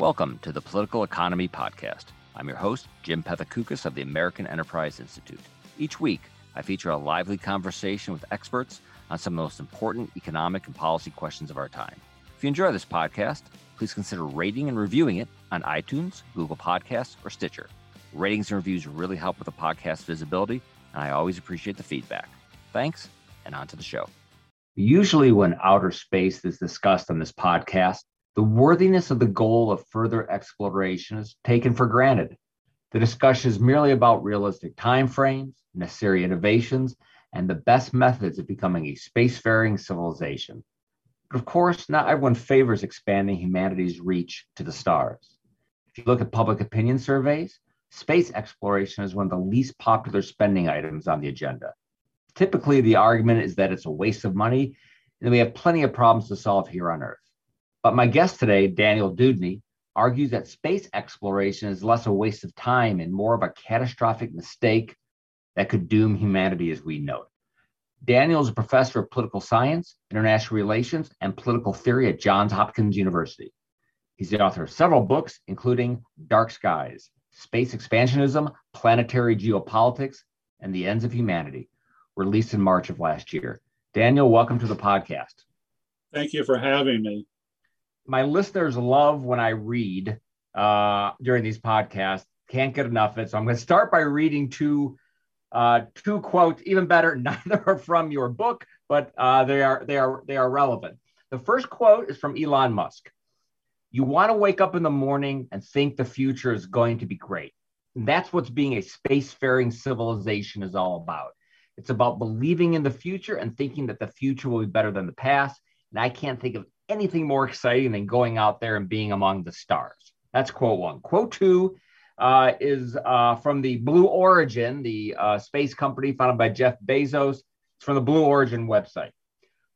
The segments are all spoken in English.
Welcome to the Political Economy Podcast. I'm your host, Jim Pethokoukis of the American Enterprise Institute. Each week, I feature a lively conversation with experts on some of the most important economic and policy questions of our time. If you enjoy this podcast, please consider rating and reviewing it on iTunes, Google Podcasts, or Stitcher. Ratings and reviews really help with the podcast visibility, and I always appreciate the feedback. Thanks, and on to the show. Usually, when outer space is discussed on this podcast, the worthiness of the goal of further exploration is taken for granted. The discussion is merely about realistic timeframes, necessary innovations, and the best methods of becoming a spacefaring civilization. But of course, not everyone favors expanding humanity's reach to the stars. If you look at public opinion surveys, space exploration is one of the least popular spending items on the agenda. Typically, the argument is that it's a waste of money and we have plenty of problems to solve here on Earth. But my guest today, Daniel Deudney, argues that space exploration is less a waste of time and more of a catastrophic mistake that could doom humanity as we know it. Daniel is a professor of political science, international relations, and political theory at Johns Hopkins University. He's the author of several books, including Dark Skies, Space Expansionism, Planetary Geopolitics, and the Ends of Humanity, released in March of last year. Daniel, welcome to the podcast. Thank you for having me. My listeners love when I read uh, during these podcasts. Can't get enough of it. So I'm going to start by reading two uh, two quotes, even better, neither are from your book, but uh, they are they are they are relevant. The first quote is from Elon Musk. You want to wake up in the morning and think the future is going to be great. And that's what being a spacefaring civilization is all about. It's about believing in the future and thinking that the future will be better than the past. And I can't think of anything more exciting than going out there and being among the stars. That's quote one. Quote two uh, is uh, from the Blue Origin, the uh, space company founded by Jeff Bezos. It's from the Blue Origin website.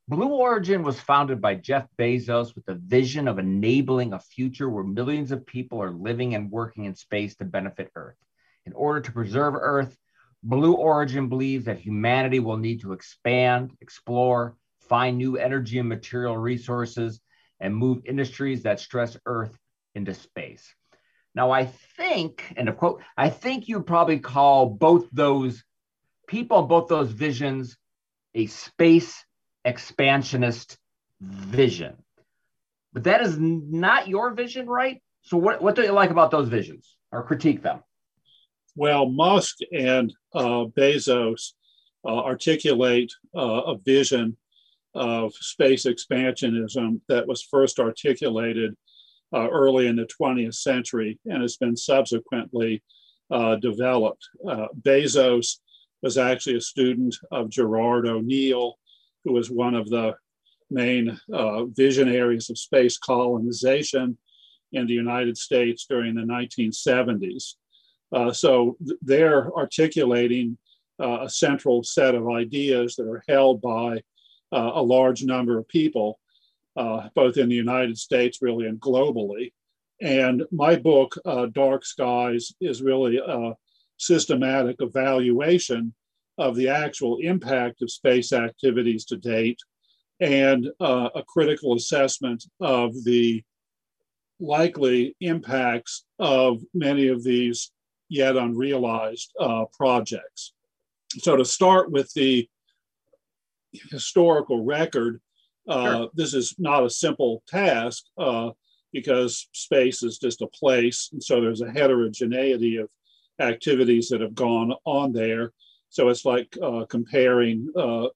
Blue Origin was founded by Jeff Bezos with the vision of enabling a future where millions of people are living and working in space to benefit Earth. In order to preserve Earth, Blue Origin believes that humanity will need to expand, explore, find new energy and material resources, and move industries that stress Earth into space. Now, I think, and of quote, I think you probably call both those people, both those visions, a space expansionist vision. But that is not your vision, right? So, what, what do you like about those visions or critique them? Well, Musk and uh, Bezos uh, articulate uh, a vision of space expansionism that was first articulated uh, early in the 20th century and has been subsequently uh, developed. Uh, Bezos was actually a student of Gerard O'Neill, who was one of the main uh, visionaries of space colonization in the United States during the 1970s. Uh, so th- they're articulating uh, a central set of ideas that are held by a large number of people uh, both in the United States, really, and globally. And my book, uh, Dark Skies, is really a systematic evaluation of the actual impact of space activities to date and uh, a critical assessment of the likely impacts of many of these yet unrealized uh, projects. So, to start with the historical record, uh, sure. This is not a simple task uh, because space is just a place. And so there's a heterogeneity of activities that have gone on there. So it's like uh, comparing, uh,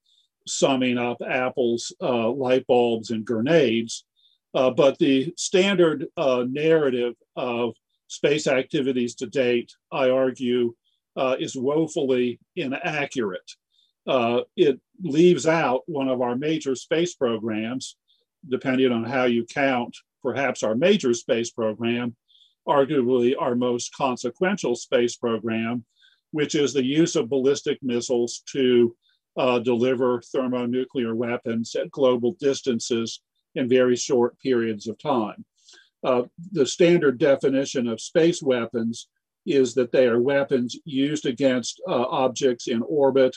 summing up apples, uh, light bulbs, and grenades. but the standard narrative of space activities to date, I argue, is woefully inaccurate uh, it leaves out one of our major space programs, depending on how you count, perhaps our major space program, arguably our most consequential space program, which is the use of ballistic missiles to uh, deliver thermonuclear weapons at global distances in very short periods of time. Uh, the standard definition of space weapons is that they are weapons used against uh, objects in orbit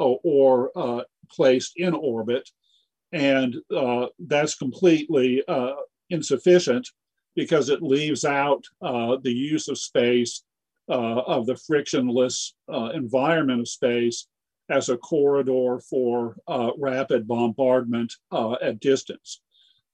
or uh, placed in orbit. And uh, that's completely uh, insufficient because it leaves out uh, the use of space, uh, of the frictionless uh, environment of space as a corridor for uh, rapid bombardment uh, at distance.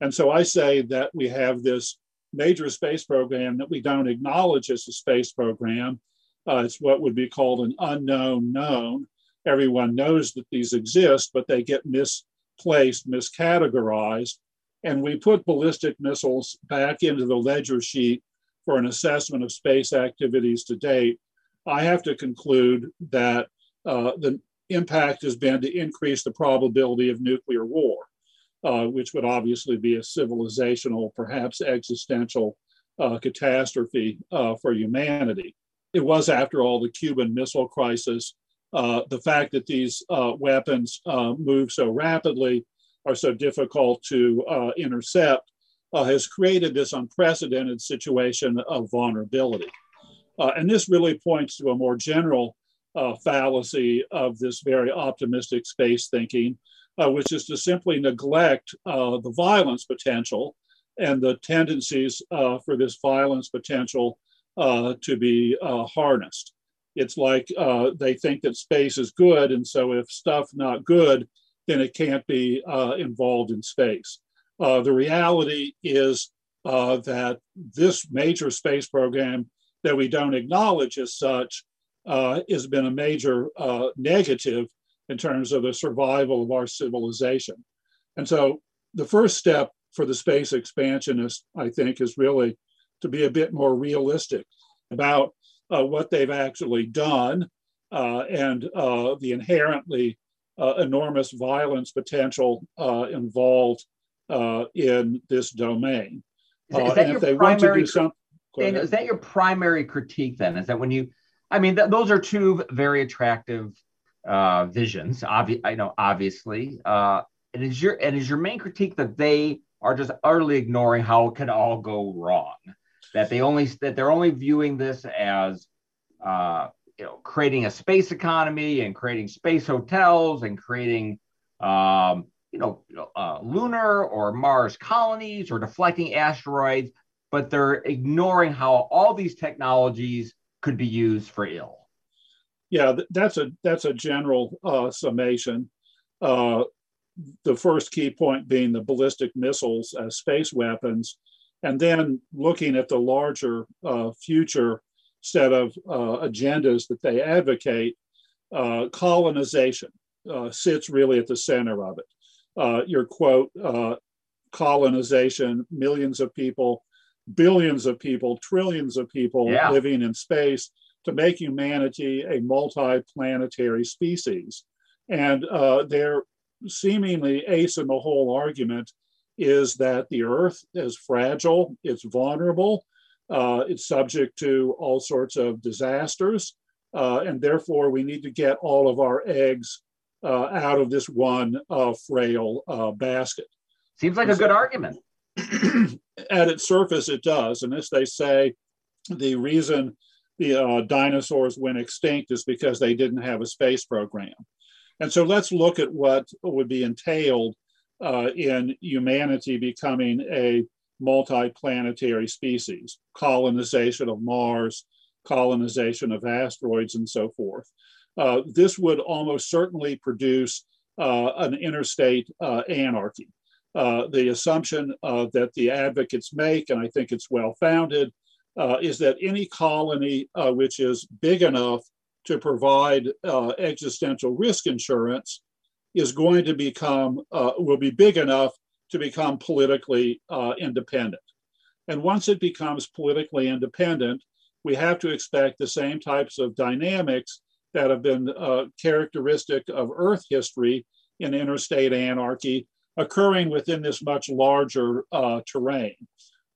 And so I say that we have this major space program that we don't acknowledge as a space program. Uh, it's what would be called an unknown known. Everyone knows that these exist, but they get misplaced, miscategorized. And we put ballistic missiles back into the ledger sheet for an assessment of space activities to date. I have to conclude that uh, the impact has been to increase the probability of nuclear war, uh, which would obviously be a civilizational, perhaps existential uh, catastrophe uh, for humanity. It was, after all, the Cuban Missile Crisis. Uh, the fact that these uh, weapons move so rapidly are so difficult to uh, intercept uh, has created this unprecedented situation of vulnerability. Uh, and this really points to a more general uh, fallacy of this very optimistic space thinking, uh, which is to simply neglect uh, the violence potential and the tendencies for this violence potential to be harnessed. It's like they think that space is good, and so if stuff not good then it can't be uh, involved in space. Uh, the reality is uh, that this major space program that we don't acknowledge as such uh, has been a major uh, negative in terms of the survival of our civilization. And so the first step for the space expansionists, I think, is really to be a bit more realistic about uh, what they've actually done and the inherently uh, enormous violence potential uh, involved uh, in this domain. Is, that uh, your primary, some, Daniel, is that your primary critique then? Is that when you, I mean, th- those are two very attractive uh, visions. Obvi- I know, obviously, uh, and is your and is your main critique that they are just utterly ignoring how it can all go wrong? That they only that they're only viewing this as uh, you know, creating a space economy and creating space hotels and creating, um, you know, uh, lunar or Mars colonies or deflecting asteroids, but they're ignoring how all these technologies could be used for ill. Yeah, that's a that's a general uh, summation. Uh, the first key point being the ballistic missiles as space weapons, and then looking at the larger uh, future set of uh, agendas that they advocate, uh, colonization uh, sits really at the center of it. Uh, your quote, uh, colonization, millions of people, billions of people, trillions of people yeah. living in space to make humanity a multi-planetary species. And they're seemingly ace in the hole argument is that the Earth is fragile, it's vulnerable, uh, it's subject to all sorts of disasters, uh, and therefore we need to get all of our eggs uh, out of this one uh, frail uh, basket. Seems like a good argument. At its surface, it does. And as they say, the reason the uh, dinosaurs went extinct is because they didn't have a space program. And so let's look at what would be entailed in humanity becoming a multi-planetary species, colonization of Mars, colonization of asteroids, and so forth. Uh, this would almost certainly produce uh, an interstate uh, anarchy. Uh, the assumption uh, that the advocates make, and I think it's well founded, uh, is that any colony which is big enough to provide existential risk insurance is going to become, will be big enough to become politically uh, independent. And once it becomes politically independent, we have to expect the same types of dynamics that have been uh, characteristic of Earth history in interstate anarchy occurring within this much larger uh, terrain.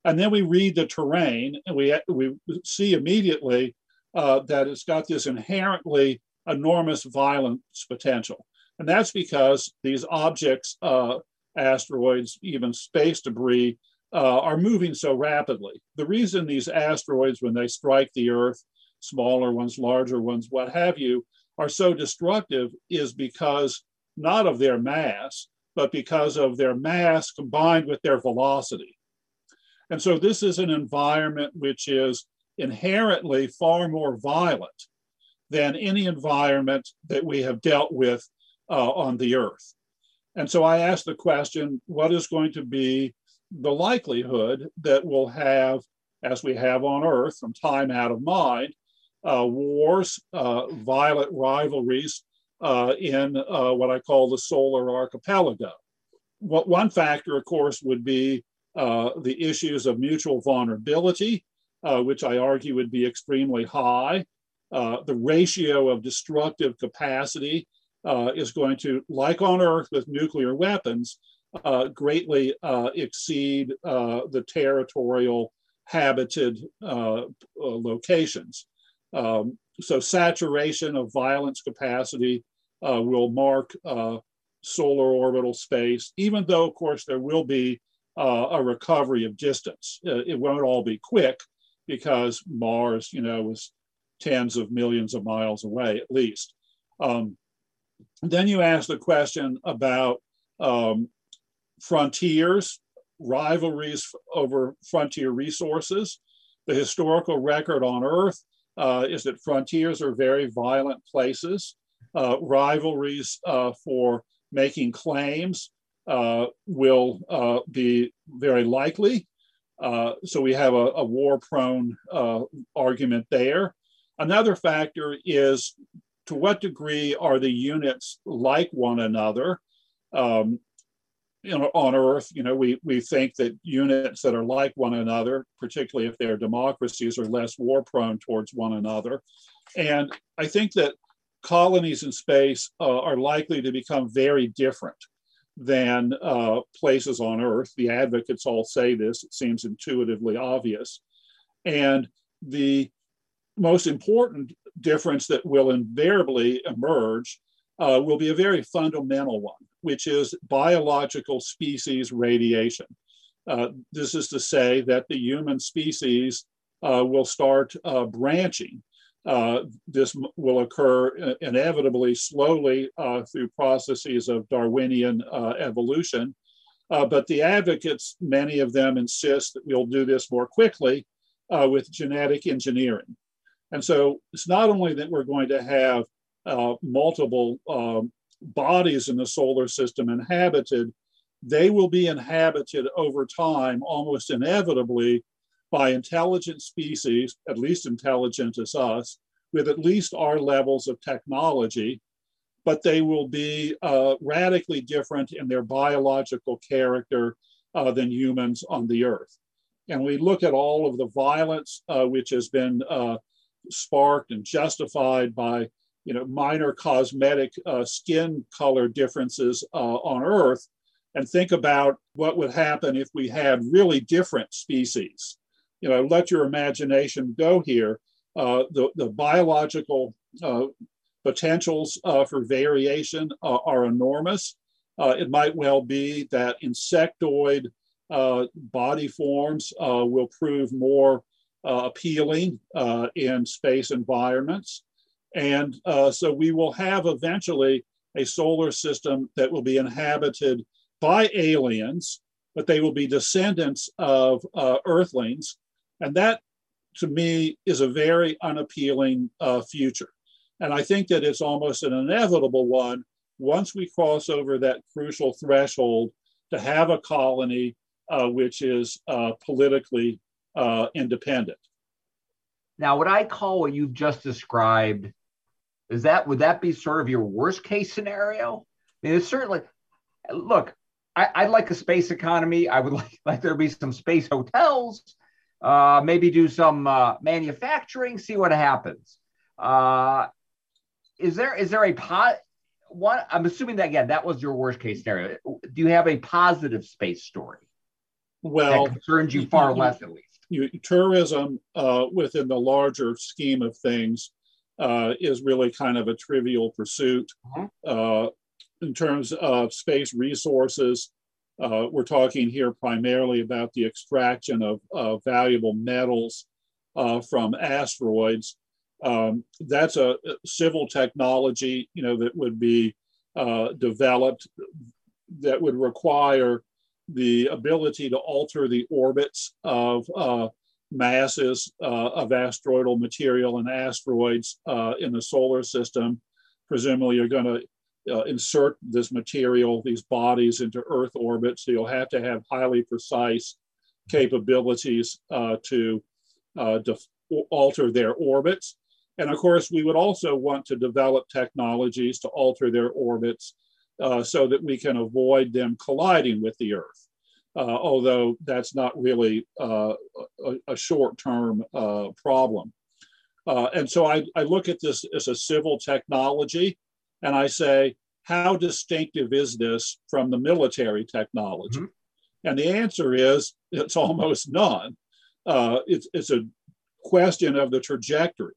And then we read the terrain and we, we see immediately uh, that it's got this inherently enormous violence potential. And that's because these objects uh, asteroids, even space debris, uh, are moving so rapidly. The reason these asteroids, when they strike the Earth, smaller ones, larger ones, what have you, are so destructive is because not of their mass, but because of their mass combined with their velocity. And so this is an environment which is inherently far more violent than any environment that we have dealt with uh, on the Earth. And so I asked the question what is going to be the likelihood that we'll have, as we have on Earth from time out of mind, uh, wars, uh, violent rivalries uh, in uh, what I call the solar archipelago? What, one factor, of course, would be uh, the issues of mutual vulnerability, which I argue would be extremely high. the ratio of destructive capacity uh, is going to, like on Earth with nuclear weapons, uh, greatly uh, exceed uh, the territorial habited uh, uh, locations. Um, so saturation of violence capacity will mark solar orbital space, even though, of course, there will be a recovery of distance. it won't all be quick because Mars, you know, was tens of millions of miles away at least. Um, then you ask the question about um, frontiers, rivalries over frontier resources. The historical record on Earth uh, is that frontiers are very violent places. Uh, rivalries uh, for making claims uh, will uh, be very likely. Uh, so we have a, a war prone argument there. Another factor is to what degree are the units like one another? Um, you know, on Earth, you know, we, we think that units that are like one another, particularly if they're democracies, are less war prone towards one another. And I think that colonies in space uh, are likely to become very different than uh, places on Earth. The advocates all say this, it seems intuitively obvious. And the most important difference that will invariably emerge uh, will be a very fundamental one, which is biological species radiation. Uh, this is to say that the human species uh, will start uh, branching. Uh, this will occur inevitably slowly uh, through processes of Darwinian evolution. but the advocates, many of them insist that we'll do this more quickly with genetic engineering. And so it's not only that we're going to have uh, multiple um, bodies in the solar system inhabited, they will be inhabited over time almost inevitably by intelligent species, at least intelligent as us, with at least our levels of technology, but they will be uh, radically different in their biological character uh, than humans on the Earth. And we look at all of the violence uh, which has been uh, sparked and justified by you know minor cosmetic uh, skin color differences uh, on Earth, and think about what would happen if we had really different species. You know, let your imagination go here. Uh, the the biological uh, potentials uh, for variation uh, are enormous. it might well be that insectoid body forms will prove more appealing uh, in space environments. And uh, so we will have eventually a solar system that will be inhabited by aliens, but they will be descendants of uh, Earthlings. And that, to me, is a very unappealing uh, future. And I think that it's almost an inevitable one once we cross over that crucial threshold to have a colony uh, which is politically uh, independent. Now, what I call what you've just described is that would that be sort of your worst case scenario? I mean, it's certainly look. I, I like a space economy. I would like like there be some space hotels, uh, maybe do some uh, manufacturing, see what happens. Uh, is there is there a pot? One, I'm assuming that again, that was your worst case scenario. Do you have a positive space story? Well, that concerns you far less, at least you, tourism uh, within the larger scheme of things uh, is really kind of a trivial pursuit. Mm-hmm. Uh, in terms of space resources, uh, we're talking here primarily about the extraction of valuable metals uh, from asteroids. Um, that's a civil technology, you know, that would be uh, developed that would require the ability to alter the orbits of uh, masses uh, of asteroidal material and asteroids uh, in the solar system. Presumably, you're going to uh, insert this material, these bodies, into Earth orbit. So you'll have to have highly precise capabilities uh, to uh, alter their orbits. And of course, we would also want to develop technologies to alter their orbits uh, so that we can avoid them colliding with the Earth. Uh, although that's not really uh, a, a short term uh, problem. Uh, and so I, I, look at this as a civil technology and I say, how distinctive is this from the military technology? Mm-hmm. And the answer is it's almost none. Uh, it's, it's a question of the trajectory.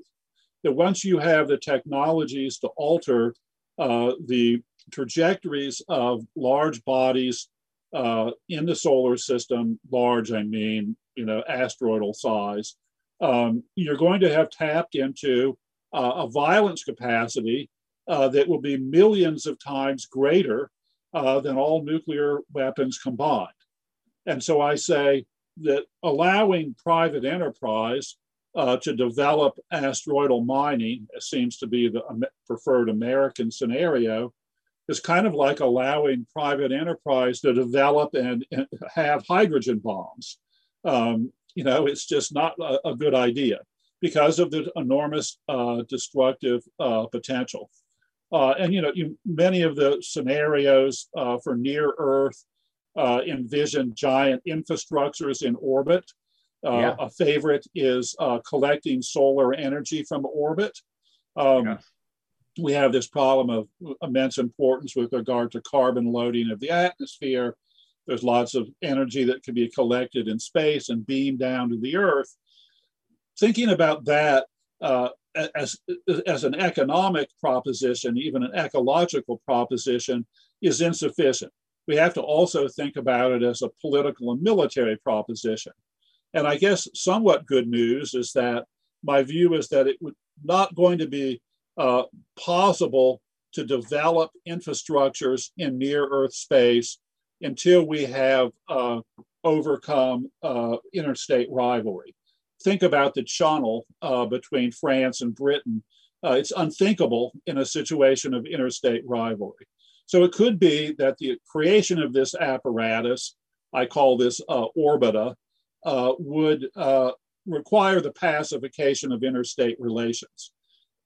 That once you have the technologies to alter the trajectories of large bodies uh, in the solar system, large, I mean, you know, asteroidal size, um, you're going to have tapped into uh, a violence capacity uh, that will be millions of times greater uh, than all nuclear weapons combined. And so I say that allowing private enterprise uh, to develop asteroidal mining seems to be the preferred American scenario is kind of like allowing private enterprise to develop and, and have hydrogen bombs. Um, you know, it's just not a, a, good idea because of the enormous uh, destructive uh, potential. Uh, and you know, you, many of the scenarios uh, for near Earth uh, envision giant infrastructures in orbit. Uh, yeah. A favorite is collecting solar energy from orbit. Um, we have this problem of immense importance with regard to carbon loading of the atmosphere. There's lots of energy that can be collected in space and beamed down to the Earth. Thinking about that uh, as, as an economic proposition, even an ecological proposition, is insufficient. We have to also think about it as a political and military proposition. And I guess somewhat good news is that my view is that it would not going to be uh, possible to develop infrastructures in near Earth space until we have uh, overcome uh, interstate rivalry. Think about the channel uh, between France and Britain. Uh, it's unthinkable in a situation of interstate rivalry. So it could be that the creation of this apparatus, I call this uh, orbita, would require the pacification of interstate relations.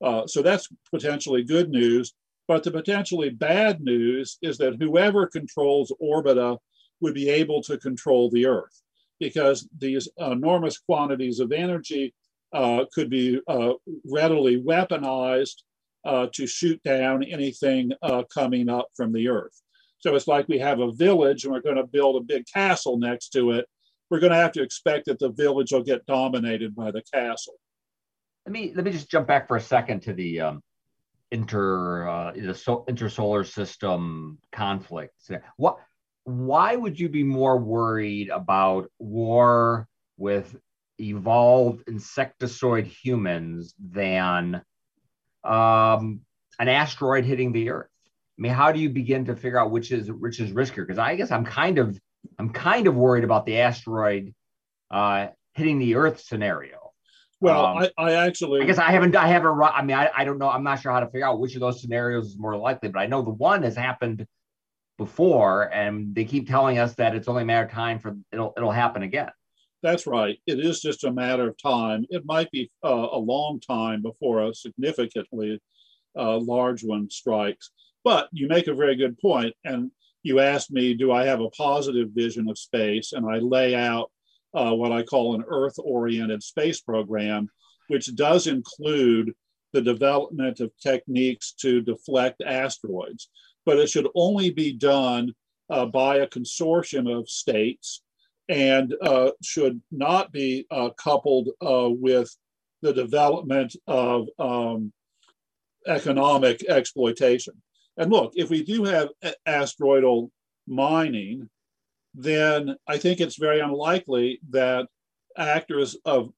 Uh, so that's potentially good news. But the potentially bad news is that whoever controls Orbita would be able to control the Earth because these enormous quantities of energy uh, could be uh, readily weaponized uh, to shoot down anything uh, coming up from the Earth. So it's like we have a village and we're going to build a big castle next to it. We're going to have to expect that the village will get dominated by the castle let me let me just jump back for a second to the um, inter uh, the so, intersolar system conflicts. What why would you be more worried about war with evolved insectoid humans than um, an asteroid hitting the Earth? I mean, how do you begin to figure out which is which is riskier? Because I guess I'm kind of I'm kind of worried about the asteroid uh, hitting the Earth scenario. Well, um, I, I, actually, I guess I haven't, I haven't, I mean, I, I don't know. I'm not sure how to figure out which of those scenarios is more likely, but I know the one has happened before, and they keep telling us that it's only a matter of time for it'll, it'll happen again. That's right. It is just a matter of time. It might be uh, a long time before a significantly uh, large one strikes. But you make a very good point, and you asked me, do I have a positive vision of space? And I lay out uh, what I call an Earth oriented space program, which does include the development of techniques to deflect asteroids. But it should only be done uh, by a consortium of states and uh, should not be uh, coupled uh, with the development of um, economic exploitation. And look, if we do have asteroidal mining, then I think it's very unlikely that actors of,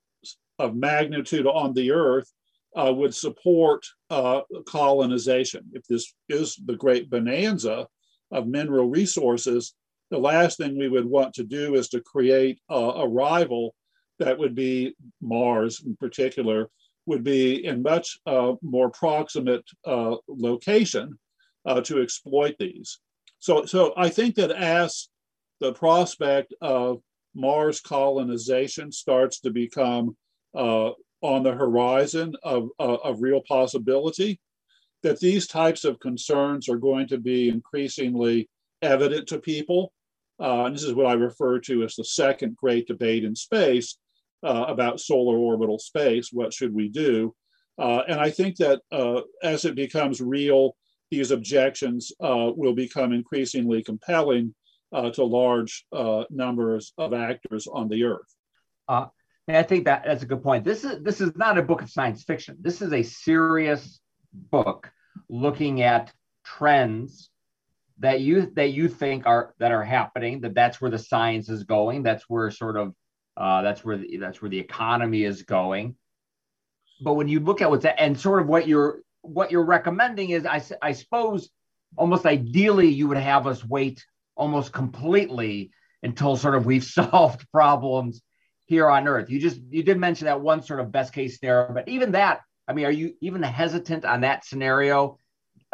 of magnitude on the earth uh, would support uh, colonization. If this is the great bonanza of mineral resources, the last thing we would want to do is to create a, a rival that would be Mars in particular, would be in much uh, more proximate uh, location uh, to exploit these. So, so I think that as the prospect of Mars colonization starts to become uh, on the horizon of, uh, of real possibility, that these types of concerns are going to be increasingly evident to people. Uh, and this is what I refer to as the second great debate in space uh, about solar orbital space. What should we do? Uh, and I think that uh, as it becomes real, these objections will become increasingly compelling uh, to large numbers of actors on the Earth. and I think that that's a good point. This is this is not a book of science fiction. This is a serious book looking at trends that you that you think are that are happening that that's where the science is going that's where sort of uh, that's where the, that's where the economy is going but when you look at what's that and sort of what you're what you're recommending is I, I suppose almost ideally you would have us wait almost completely until sort of we've solved problems here on earth you just you did mention that one sort of best case scenario but even that i mean are you even hesitant on that scenario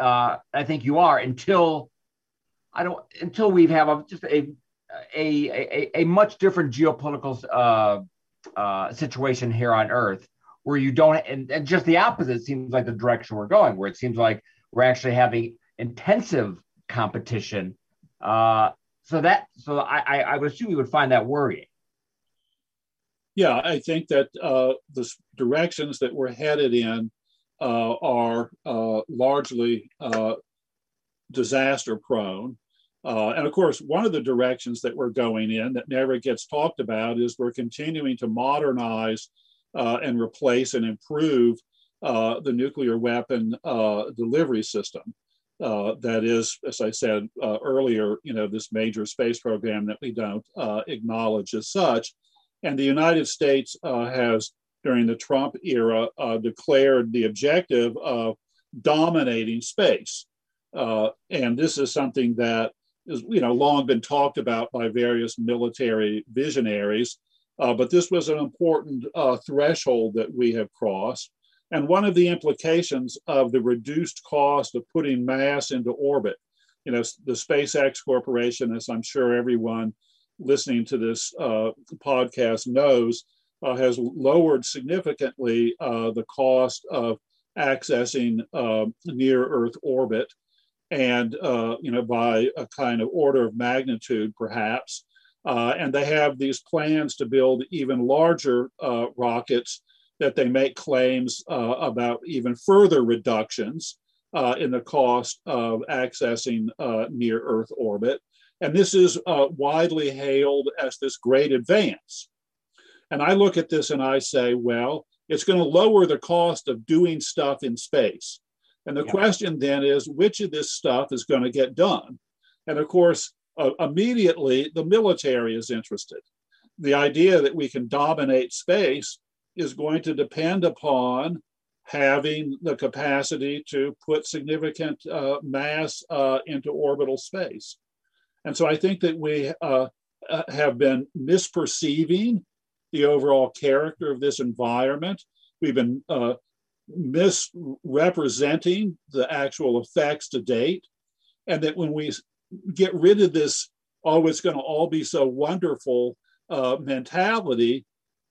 uh, i think you are until I don't until we have a, just a a, a, a much different geopolitical uh, uh, situation here on Earth, where you don't, and, and just the opposite seems like the direction we're going, where it seems like we're actually having intensive competition. Uh, so that, so I, I would assume you would find that worrying. Yeah, I think that uh, the directions that we're headed in uh, are uh, largely uh, disaster prone. Uh, and of course, one of the directions that we're going in that never gets talked about is we're continuing to modernize uh, and replace and improve uh, the nuclear weapon uh, delivery system. Uh, that is, as I said uh, earlier, you know, this major space program that we don't acknowledge as such. And the United States has, during the Trump era, declared the objective of dominating space. and this is something that is you know long been talked about by various military visionaries, uh, but this was an important uh, threshold that we have crossed. And one of the implications of the reduced cost of putting mass into orbit, you know, the SpaceX Corporation, as I'm sure everyone listening to this uh, podcast knows, uh, has lowered significantly uh, the cost of accessing uh, near Earth orbit and uh, you know by a kind of order of magnitude perhaps. Uh, and they have these plans to build even larger uh, rockets that they make claims uh, about even further reductions uh, in the cost of accessing uh, near earth orbit and this is widely hailed as this great advance and i look at this and i say well it's going to lower the cost of doing stuff in space and the yeah. question then is which of this stuff is going to get done? And of course, uh, immediately the military is interested. The idea that we can dominate space is going to depend upon having the capacity to put significant uh, mass uh, into orbital space. And so I think that we uh, uh, have been misperceiving the overall character of this environment. We've been uh, misrepresenting the actual effects to date. And that when we get rid of this, oh, it's going to all be so wonderful uh, mentality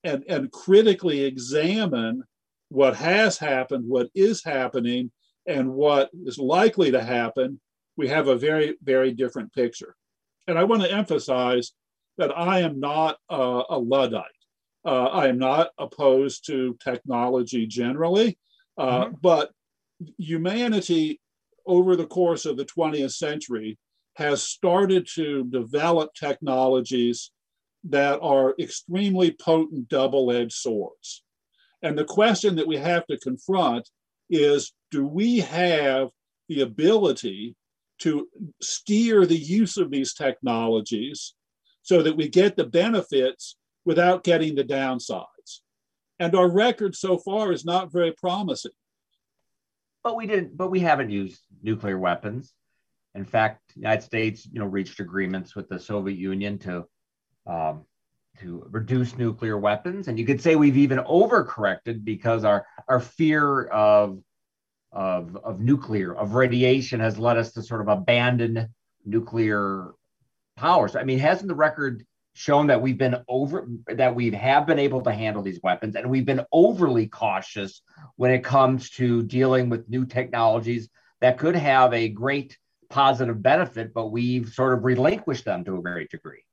and, and critically examine what has happened, what is happening, and what is likely to happen, we have a very, very different picture. And I want to emphasize that I am not uh, a Luddite. Uh, I am not opposed to technology generally. Uh, mm-hmm. But humanity, over the course of the 20th century, has started to develop technologies that are extremely potent double edged swords. And the question that we have to confront is do we have the ability to steer the use of these technologies so that we get the benefits without getting the downsides? and our record so far is not very promising. But we didn't. But we haven't used nuclear weapons, In fact, the United States, you know, reached agreements with the Soviet Union to um, to reduce nuclear weapons, and you could say we've even overcorrected because our our fear of of of nuclear of radiation has led us to sort of abandon nuclear powers. I mean, hasn't the record shown that we've been over that we have been able to handle these weapons? And we've been overly cautious when it comes to dealing with new technologies that could have a great positive benefit but we've sort of relinquished them to a great degree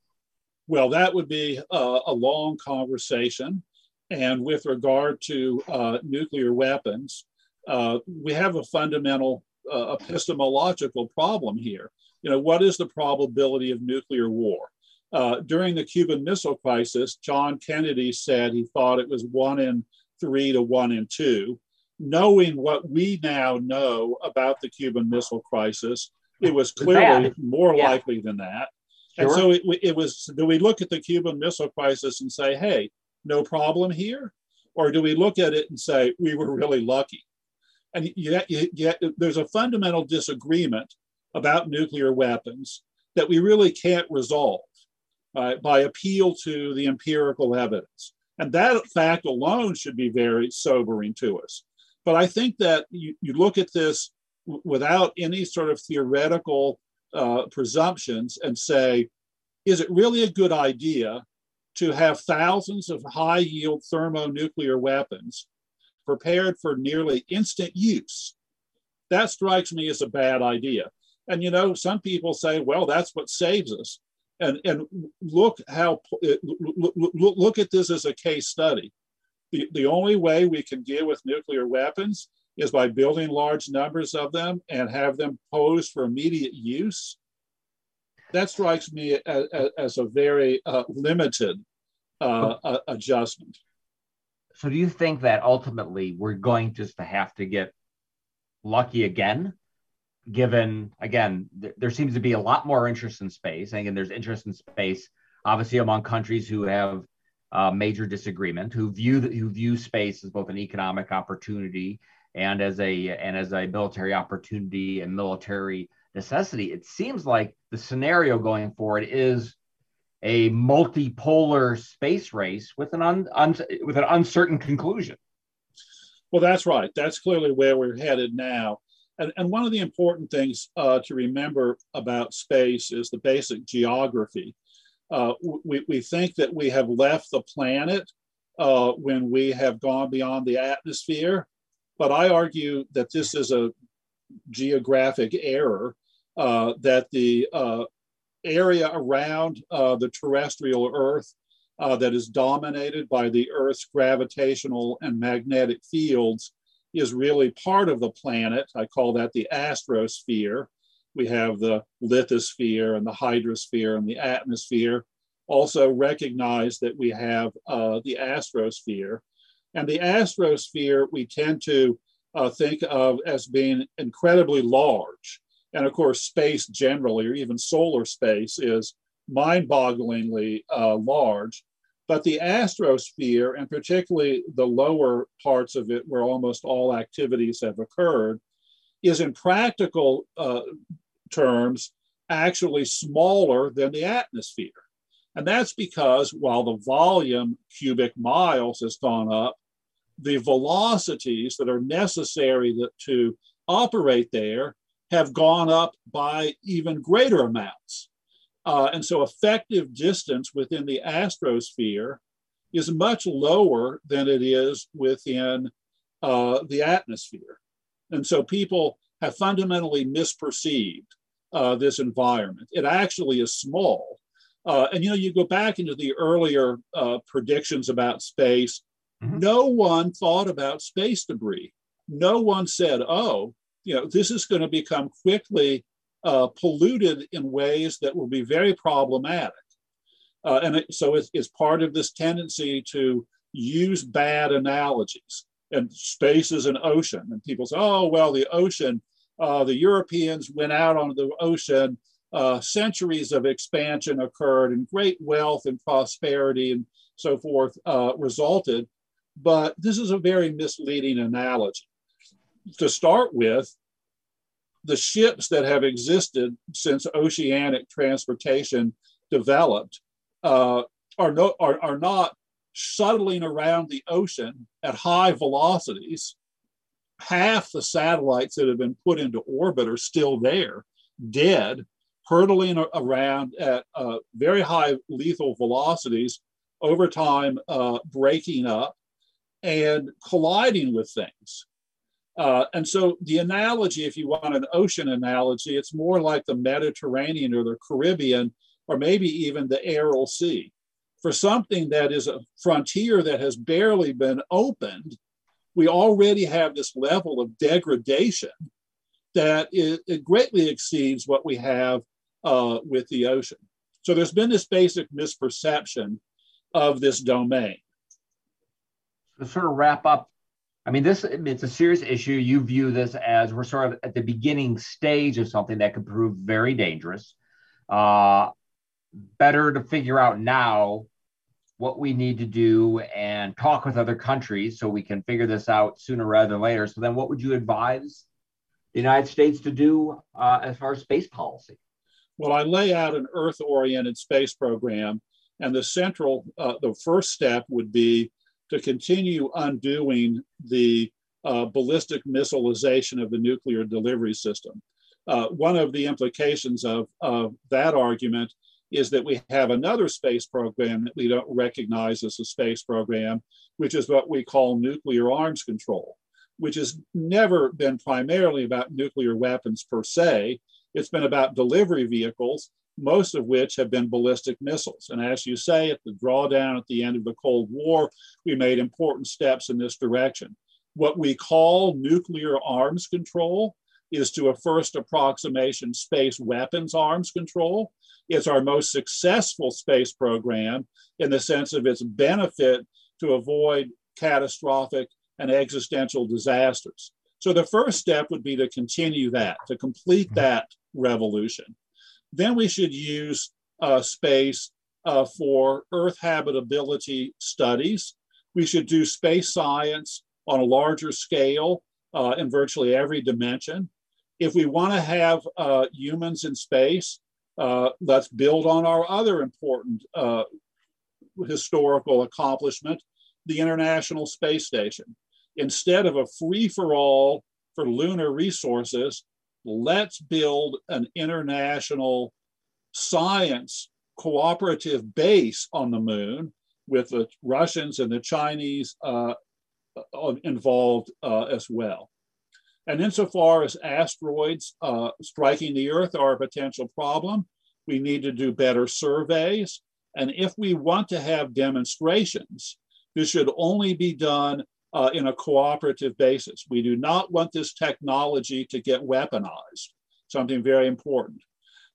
well that would be uh, a long conversation and with regard to uh, nuclear weapons uh, we have a fundamental uh, epistemological problem here you know what is the probability of nuclear war uh, during the Cuban Missile Crisis, John Kennedy said he thought it was one in three to one in two. Knowing what we now know about the Cuban Missile Crisis, it was clearly more yeah. likely than that. Sure. And so it, it was do we look at the Cuban Missile Crisis and say, hey, no problem here? Or do we look at it and say, we were really lucky? And yet, yet there's a fundamental disagreement about nuclear weapons that we really can't resolve uh, by appeal to the empirical evidence. And that fact alone should be very sobering to us. But I think that you, you look at this w- without any sort of theoretical uh, presumptions and say, is it really a good idea to have thousands of high yield thermonuclear weapons prepared for nearly instant use? That strikes me as a bad idea. And you know, some people say, well, that's what saves us and and look how look, look at this as a case study. The, the only way we can deal with nuclear weapons is by building large numbers of them and have them posed for immediate use. That strikes me as, as a very uh, limited uh, adjustment. So, do you think that ultimately we're going just to have to get lucky again given again th- there seems to be a lot more interest in space and there's interest in space obviously among countries who have uh, major disagreement who view the, who view space as both an economic opportunity and as a and as a military opportunity and military necessity it seems like the scenario going forward is a multipolar space race with an un, un, with an uncertain conclusion. Well that's right. That's clearly where we're headed now. And, and one of the important things uh, to remember about space is the basic geography. Uh, we, we think that we have left the planet uh, when we have gone beyond the atmosphere, but I argue that this is a geographic error, uh, that the uh, area around uh, the terrestrial Earth that is dominated by the Earth's gravitational and magnetic fields is really part of the planet. I call that the astrosphere. We have the lithosphere and the hydrosphere and the atmosphere. Also recognize that we have uh, the astrosphere. And the astrosphere we tend to uh, think of as being incredibly large. And of course, space generally, or even solar space, is mind bogglingly uh, large. But the astrosphere, and particularly the lower parts of it where almost all activities have occurred, is in practical uh, terms actually smaller than the atmosphere. And that's because while the volume cubic miles has gone up, the velocities that are necessary to, to operate there have gone up by even greater amounts. Uh, and so effective distance within the astrosphere is much lower than it is within uh, the atmosphere. And so people have fundamentally misperceived uh, this environment. It actually is small. Uh, and you know, you go back into the earlier uh, predictions about space, mm-hmm. no one thought about space debris. No one said, oh, you know, this is going to become quickly uh, polluted in ways that will be very problematic. Uh, and it, so it's, it's, part of this tendency to use bad analogies. And space is an ocean. And people say, oh, well, the ocean, uh, the Europeans went out on the ocean, uh, centuries of expansion occurred, and great wealth and prosperity and so forth uh, resulted. But this is a very misleading analogy. To start with, the ships that have existed since oceanic transportation developed uh, are, no, are, are not shuttling around the ocean at high velocities. Half the satellites that have been put into orbit are still there, dead, hurtling around at uh, very high lethal velocities, over time uh, breaking up and colliding with things. Uh, and so the analogy, if you want an ocean analogy, it's more like the Mediterranean or the Caribbean, or maybe even the Aral Sea. For something that is a frontier that has barely been opened, we already have this level of degradation that it, it greatly exceeds what we have uh, with the ocean. So there's been this basic misperception of this domain. To sort of wrap up, I mean, this it's a serious issue. You view this as we're sort of at the beginning stage of something that could prove very dangerous. Uh, better to figure out now what we need to do and talk with other countries so we can figure this out sooner rather than later. So then, what would you advise the United States to do uh, as far as space policy? Well, I lay out an Earth-oriented space program and the central, uh, the first step would be to continue undoing the uh, ballistic missilization of the nuclear delivery system. Uh, one of the implications of, of that argument is that we have another space program that we don't recognize as a space program, which is what we call nuclear arms control, which has never been primarily about nuclear weapons per se. It's been about delivery vehicles most of which have been ballistic missiles. And as you say, at the drawdown at the end of the Cold War, we made important steps in this direction. What we call nuclear arms control is to a first approximation space weapons arms control. It's our most successful space program in the sense of its benefit to avoid catastrophic and existential disasters. So the first step would be to continue that, to complete mm-hmm. that revolution. Then we should use uh, space uh, for Earth habitability studies. We should do space science on a larger scale uh, in virtually every dimension. If we want to have uh, humans in space, uh, let's build on our other important uh, historical accomplishment, the International Space Station. Instead of a free for all for lunar resources, let's build an international science cooperative base on the moon with the Russians and the Chinese uh, uh, involved uh, as well. And insofar as asteroids uh, striking the Earth are a potential problem, we need to do better surveys. And if we want to have demonstrations, this should only be done uh, in a cooperative basis. We do not want this technology to get weaponized, something very important.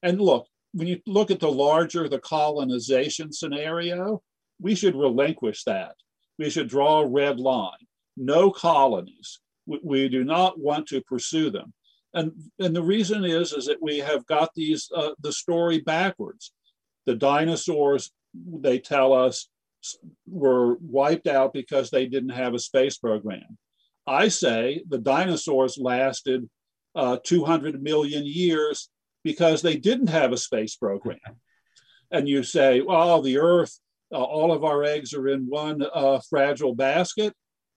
And look, when you look at the larger, the colonization scenario, we should relinquish that. We should draw a red line. No colonies. We, we do not want to pursue them. And, and the reason is, is that we have got these, uh, the story backwards. The dinosaurs, they tell us, were wiped out because they didn't have a space program. I say the dinosaurs lasted uh, 200 million years because they didn't have a space program. And you say, well, the Earth, uh, all of our eggs are in one uh, fragile basket.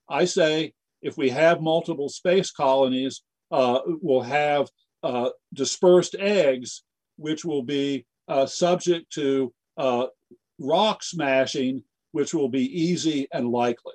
I say, if we have multiple space colonies, uh, we'll have uh, dispersed eggs, which will be uh, subject to rock smashing which will be easy and likely.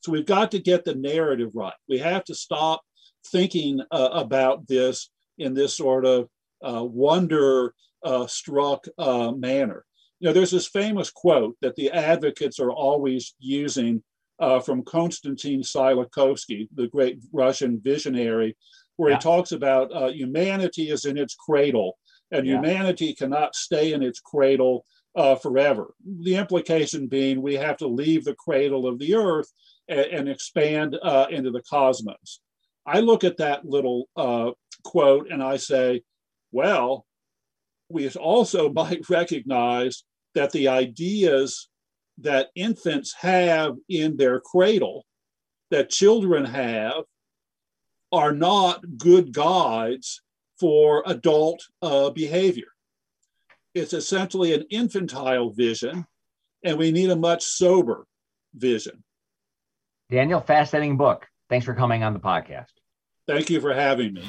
So we've got to get the narrative right. We have to stop thinking uh, about this in this sort of uh, wonder uh, struck uh, manner. You know, there's this famous quote that the advocates are always using uh, from Konstantin Tsiolkovsky, the great Russian visionary, where yeah. he talks about uh, humanity is in its cradle and yeah. humanity cannot stay in its cradle uh, forever. The implication being we have to leave the cradle of the earth and, and expand uh, into the cosmos. I look at that little uh, quote and I say, well, we also might recognize that the ideas that infants have in their cradle, that children have, are not good guides for adult uh, behavior. It's essentially an infantile vision, and we need a much sober vision. Daniel, fascinating book. Thanks for coming on the podcast. Thank you for having me.